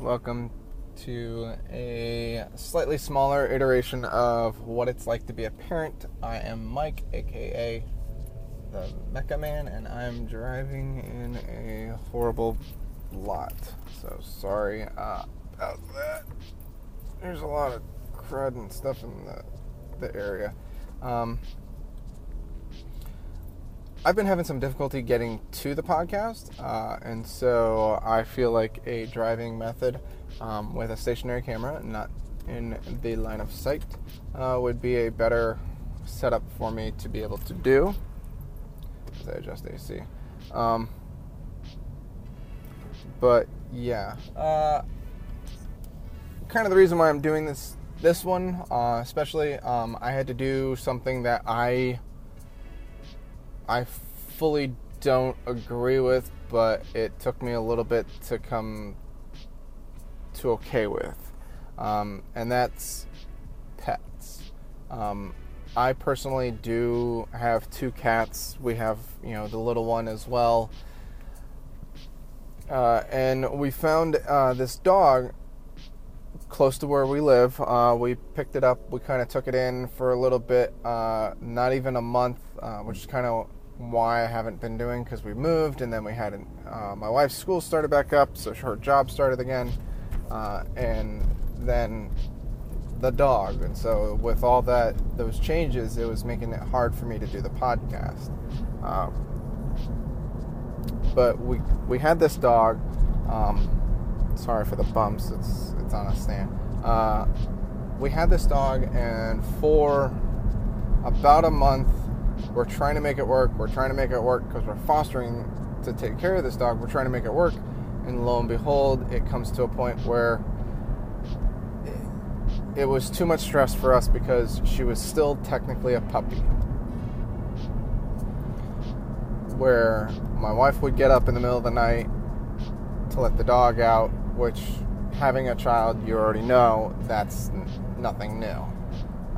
Welcome to a slightly smaller iteration of what it's like to be a parent. I am Mike, aka the Mecha Man, and I'm driving in a horrible lot. So sorry uh, about that. There's a lot of crud and stuff in the, the area. Um, I've been having some difficulty getting to the podcast, uh, and so I feel like a driving method um, with a stationary camera, not in the line of sight, uh, would be a better setup for me to be able to do. As I adjust AC. Um, but yeah, uh, kind of the reason why I'm doing this this one, uh, especially, um, I had to do something that I I fully don't agree with, but it took me a little bit to come to okay with, um, and that's pets. Um, I personally do have two cats. We have, you know, the little one as well. Uh, and we found uh, this dog close to where we live. Uh, we picked it up. We kind of took it in for a little bit, uh, not even a month, uh, which is kind of why I haven't been doing because we moved and then we had uh, my wife's school started back up, so her job started again, uh, and then the dog. And so with all that those changes, it was making it hard for me to do the podcast. Um, but we we had this dog. Um, sorry for the bumps. It's it's on a stand. Uh, we had this dog, and for about a month we're trying to make it work. We're trying to make it work because we're fostering to take care of this dog. We're trying to make it work. And lo and behold, it comes to a point where it was too much stress for us because she was still technically a puppy. Where my wife would get up in the middle of the night to let the dog out, which having a child, you already know that's nothing new.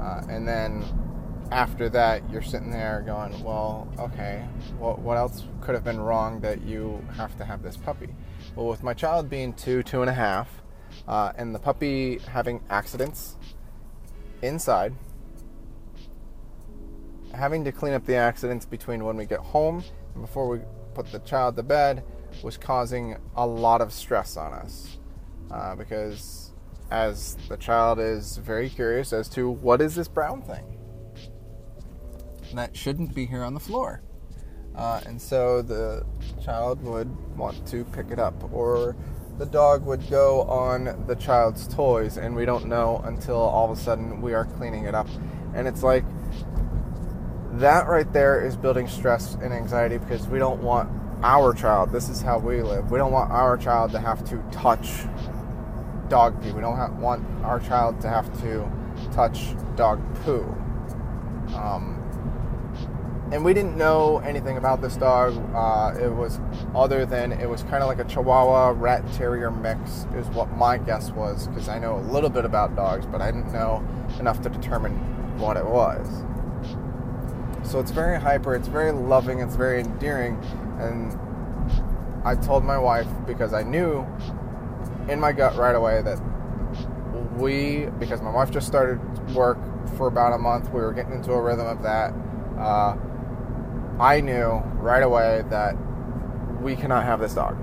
Uh, and then after that, you're sitting there going, well, okay, what, what else could have been wrong that you have to have this puppy? Well, with my child being two, two and a half, uh, and the puppy having accidents inside, having to clean up the accidents between when we get home and before we put the child to bed was causing a lot of stress on us. Uh, because as the child is very curious as to what is this brown thing? That shouldn't be here on the floor. Uh, and so the child would want to pick it up, or the dog would go on the child's toys, and we don't know until all of a sudden we are cleaning it up. And it's like that right there is building stress and anxiety because we don't want our child, this is how we live, we don't want our child to have to touch dog pee. We don't want our child to have to touch dog poo. Um, and we didn't know anything about this dog. Uh, it was other than it was kind of like a Chihuahua Rat Terrier mix, is what my guess was, because I know a little bit about dogs, but I didn't know enough to determine what it was. So it's very hyper, it's very loving, it's very endearing, and I told my wife because I knew in my gut right away that we, because my wife just started work for about a month, we were getting into a rhythm of that. Uh, I knew right away that we cannot have this dog.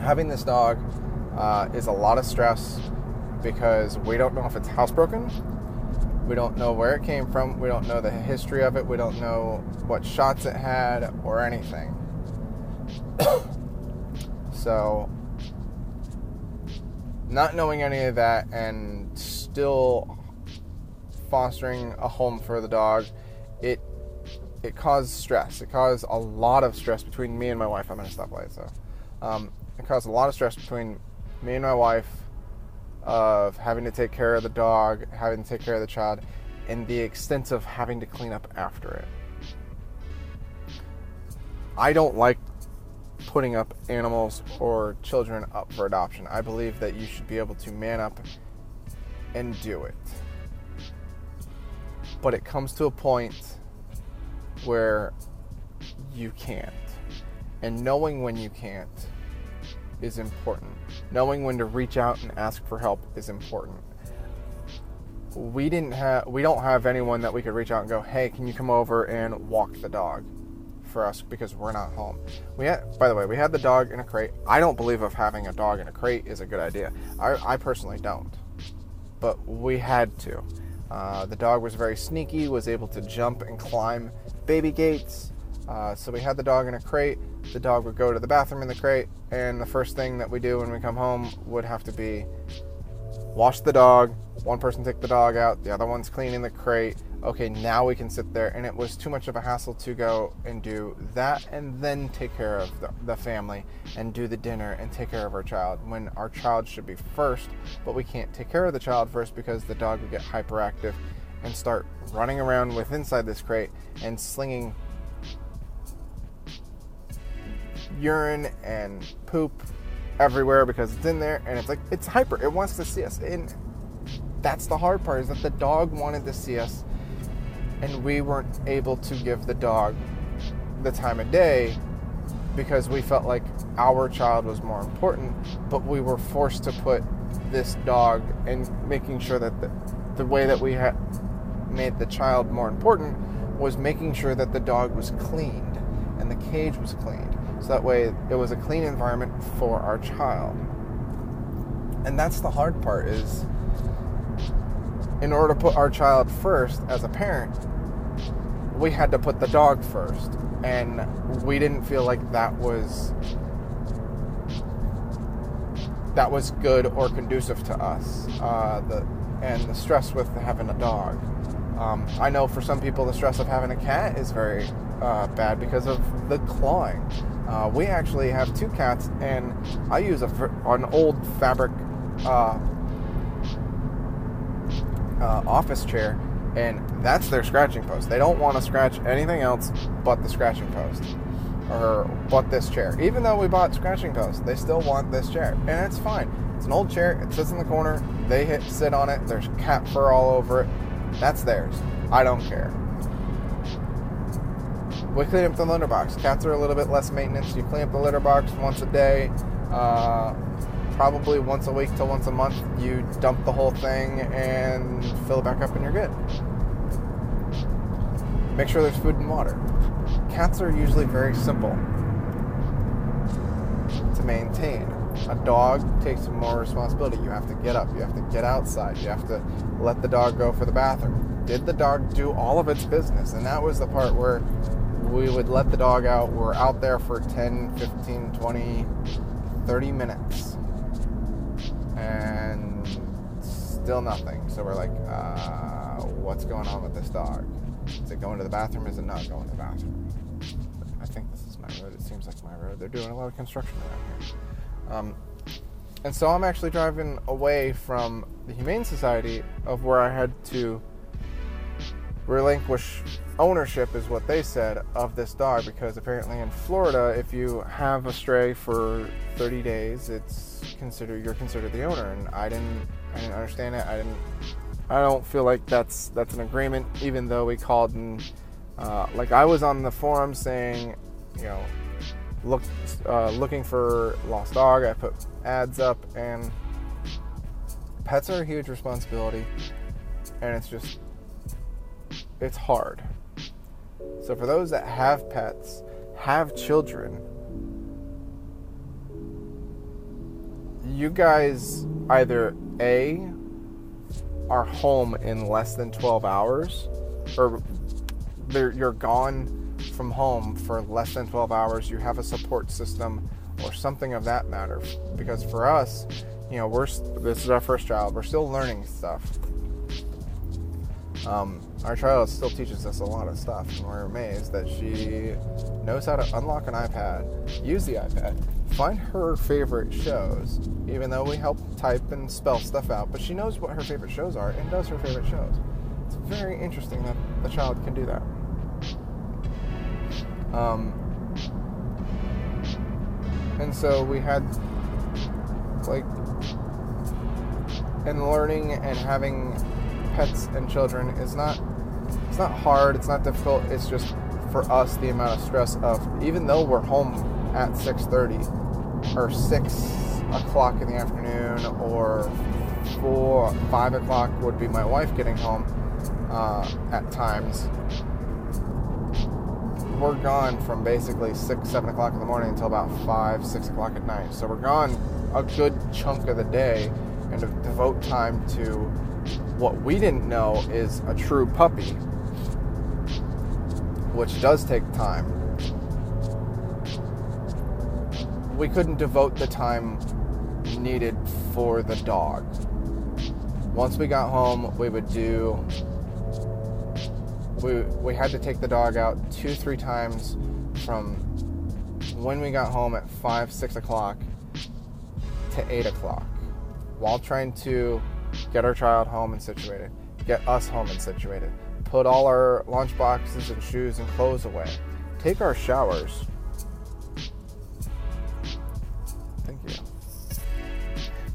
Having this dog uh, is a lot of stress because we don't know if it's housebroken. We don't know where it came from. We don't know the history of it. We don't know what shots it had or anything. so, not knowing any of that and still fostering a home for the dog, it it caused stress. It caused a lot of stress between me and my wife. I'm in a stoplight, so um, it caused a lot of stress between me and my wife of having to take care of the dog, having to take care of the child, and the extent of having to clean up after it. I don't like putting up animals or children up for adoption. I believe that you should be able to man up and do it. But it comes to a point where you can't. And knowing when you can't is important. knowing when to reach out and ask for help is important. We didn't have we don't have anyone that we could reach out and go, "Hey, can you come over and walk the dog?" for us because we're not home. We had, by the way, we had the dog in a crate. I don't believe of having a dog in a crate is a good idea. I, I personally don't, but we had to. Uh, the dog was very sneaky, was able to jump and climb baby gates. Uh, so we had the dog in a crate. The dog would go to the bathroom in the crate, and the first thing that we do when we come home would have to be wash the dog. One person take the dog out, the other one's cleaning the crate. Okay, now we can sit there, and it was too much of a hassle to go and do that and then take care of the, the family and do the dinner and take care of our child when our child should be first, but we can't take care of the child first because the dog would get hyperactive and start running around with inside this crate and slinging urine and poop everywhere because it's in there and it's like it's hyper it wants to see us. And that's the hard part is that the dog wanted to see us and we weren't able to give the dog the time of day because we felt like our child was more important but we were forced to put this dog and making sure that the, the way that we had made the child more important was making sure that the dog was cleaned and the cage was cleaned so that way it was a clean environment for our child. And that's the hard part is in order to put our child first as a parent we had to put the dog first. And we didn't feel like that was that was good or conducive to us uh, the and the stress with having a dog um, I know for some people the stress of having a cat is very uh, bad because of the clawing. Uh, we actually have two cats, and I use a, an old fabric uh, uh, office chair, and that's their scratching post. They don't want to scratch anything else but the scratching post or but this chair. Even though we bought scratching posts, they still want this chair, and it's fine. It's an old chair. It sits in the corner. They hit sit on it. There's cat fur all over it. That's theirs. I don't care. We clean up the litter box. Cats are a little bit less maintenance. You clean up the litter box once a day, uh, probably once a week to once a month. You dump the whole thing and fill it back up, and you're good. Make sure there's food and water. Cats are usually very simple to maintain. A dog takes more responsibility. You have to get up, you have to get outside, you have to let the dog go for the bathroom. Did the dog do all of its business? And that was the part where we would let the dog out. We're out there for 10, 15, 20, 30 minutes. And still nothing. So we're like, uh, what's going on with this dog? Is it going to the bathroom? Is it not going to the bathroom? I think this is my road. It seems like my road. They're doing a lot of construction around here. Um, and so I'm actually driving away from the Humane Society of where I had to relinquish ownership is what they said of this dog because apparently in Florida if you have a stray for 30 days it's considered you're considered the owner. And I didn't I didn't understand it. I didn't I don't feel like that's that's an agreement even though we called and uh, like I was on the forum saying you know look uh, looking for lost dog I put ads up and pets are a huge responsibility and it's just it's hard. So for those that have pets, have children, you guys either A are home in less than 12 hours or you're gone from home for less than 12 hours, you have a support system or something of that matter because for us, you know, we're this is our first child. We're still learning stuff. Um, our child still teaches us a lot of stuff, and we're amazed that she knows how to unlock an iPad, use the iPad, find her favorite shows, even though we help type and spell stuff out, but she knows what her favorite shows are and does her favorite shows. It's very interesting that the child can do that. Um, and so we had, like, and learning and having pets and children is not it's not hard, it's not difficult. It's just for us the amount of stress of even though we're home at 6:30 or 6 o'clock in the afternoon or four, five o'clock would be my wife getting home uh, at times. We're gone from basically six, seven o'clock in the morning until about five, six o'clock at night. So we're gone a good chunk of the day and to devote time to what we didn't know is a true puppy, which does take time. We couldn't devote the time needed for the dog. Once we got home, we would do we we had to take the dog out two three times from when we got home at five six o'clock to eight o'clock while trying to get our child home and situated get us home and situated put all our lunch boxes and shoes and clothes away take our showers. Thank you.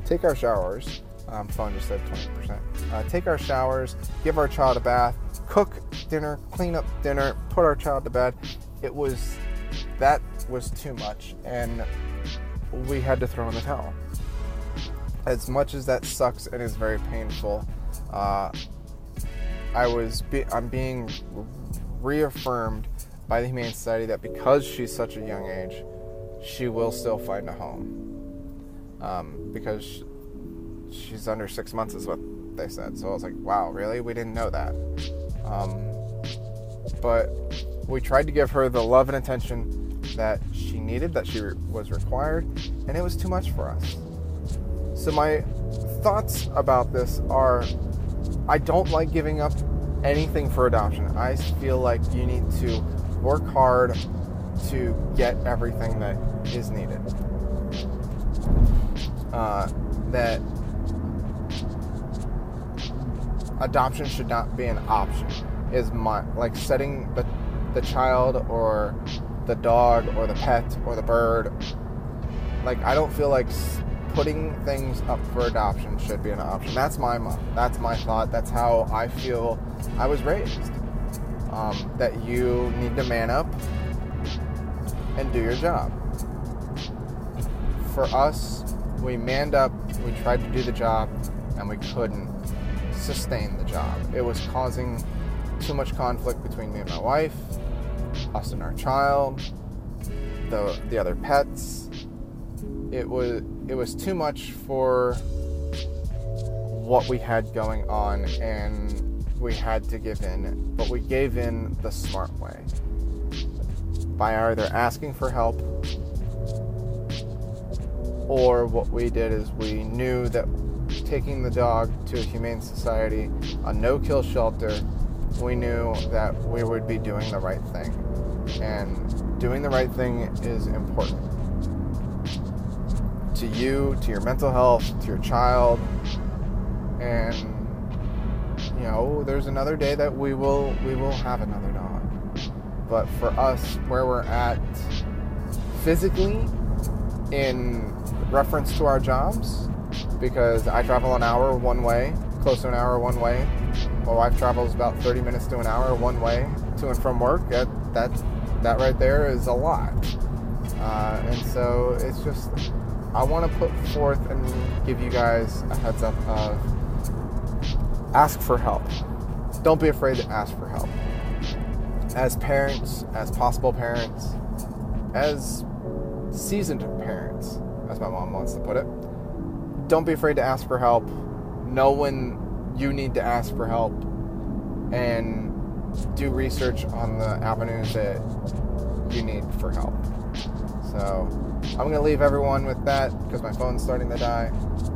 Take our showers um, phone just said 20% uh, take our showers give our child a bath cook dinner, clean up dinner, put our child to bed. It was that was too much, and we had to throw in the towel. As much as that sucks and is very painful, uh, I was be- I'm being reaffirmed by the Humane Society that because she's such a young age, she will still find a home. Um, because she's under six months, is what they said. So I was like, wow, really? We didn't know that. Um, but we tried to give her the love and attention that she needed, that she was required, and it was too much for us. So, my thoughts about this are I don't like giving up anything for adoption. I feel like you need to work hard to get everything that is needed. Uh, that adoption should not be an option is my like setting the the child or the dog or the pet or the bird like I don't feel like putting things up for adoption should be an option. That's my mom. that's my thought. That's how I feel I was raised. Um, that you need to man up and do your job. For us, we manned up, we tried to do the job, and we couldn't sustain the job. It was causing too much conflict between me and my wife, us and our child, the the other pets. It was it was too much for what we had going on and we had to give in, but we gave in the smart way. By either asking for help or what we did is we knew that taking the dog to a humane society, a no kill shelter, we knew that we would be doing the right thing. And doing the right thing is important to you, to your mental health, to your child. And you know, there's another day that we will we will have another dog. But for us where we're at physically in reference to our jobs because I travel an hour one way, close to an hour one way, my wife travels about 30 minutes to an hour one way to and from work. That that, that right there is a lot. Uh, and so it's just I want to put forth and give you guys a heads up of ask for help. Don't be afraid to ask for help. As parents, as possible parents, as seasoned parents, as my mom wants to put it, don't be afraid to ask for help. Know when you need to ask for help and do research on the avenues that you need for help. So I'm going to leave everyone with that because my phone's starting to die.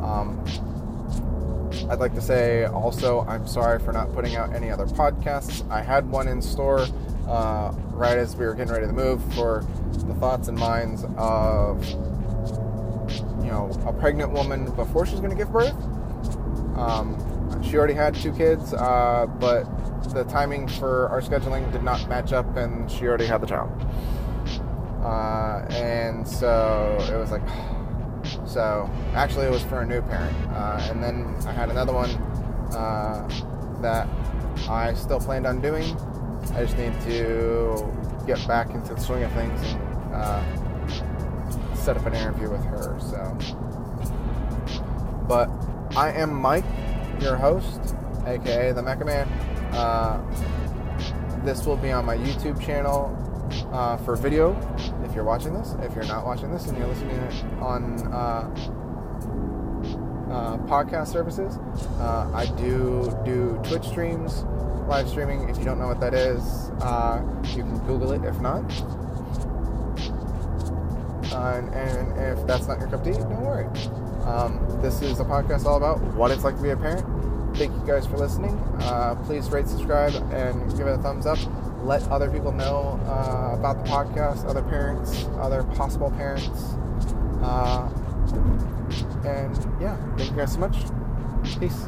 Um, I'd like to say also, I'm sorry for not putting out any other podcasts. I had one in store uh, right as we were getting ready to move for the thoughts and minds of, know, a pregnant woman before she's going to give birth. Um, she already had two kids, uh, but the timing for our scheduling did not match up, and she already had the child. Uh, and so it was like, so actually, it was for a new parent. Uh, and then I had another one uh, that I still planned on doing. I just need to get back into the swing of things and uh, set up an interview with her. So But I am Mike, your host, aka the Mecha Man. Uh, this will be on my YouTube channel uh, for video if you're watching this. If you're not watching this and you're listening on uh, uh, podcast services, uh, I do do Twitch streams, live streaming. If you don't know what that is, uh, you can Google it. If not, uh, and, and if that's not your cup of tea, don't worry. Um, this is a podcast all about what it's like to be a parent. Thank you guys for listening. Uh, please rate, subscribe, and give it a thumbs up. Let other people know uh, about the podcast, other parents, other possible parents. Uh, and yeah, thank you guys so much. Peace.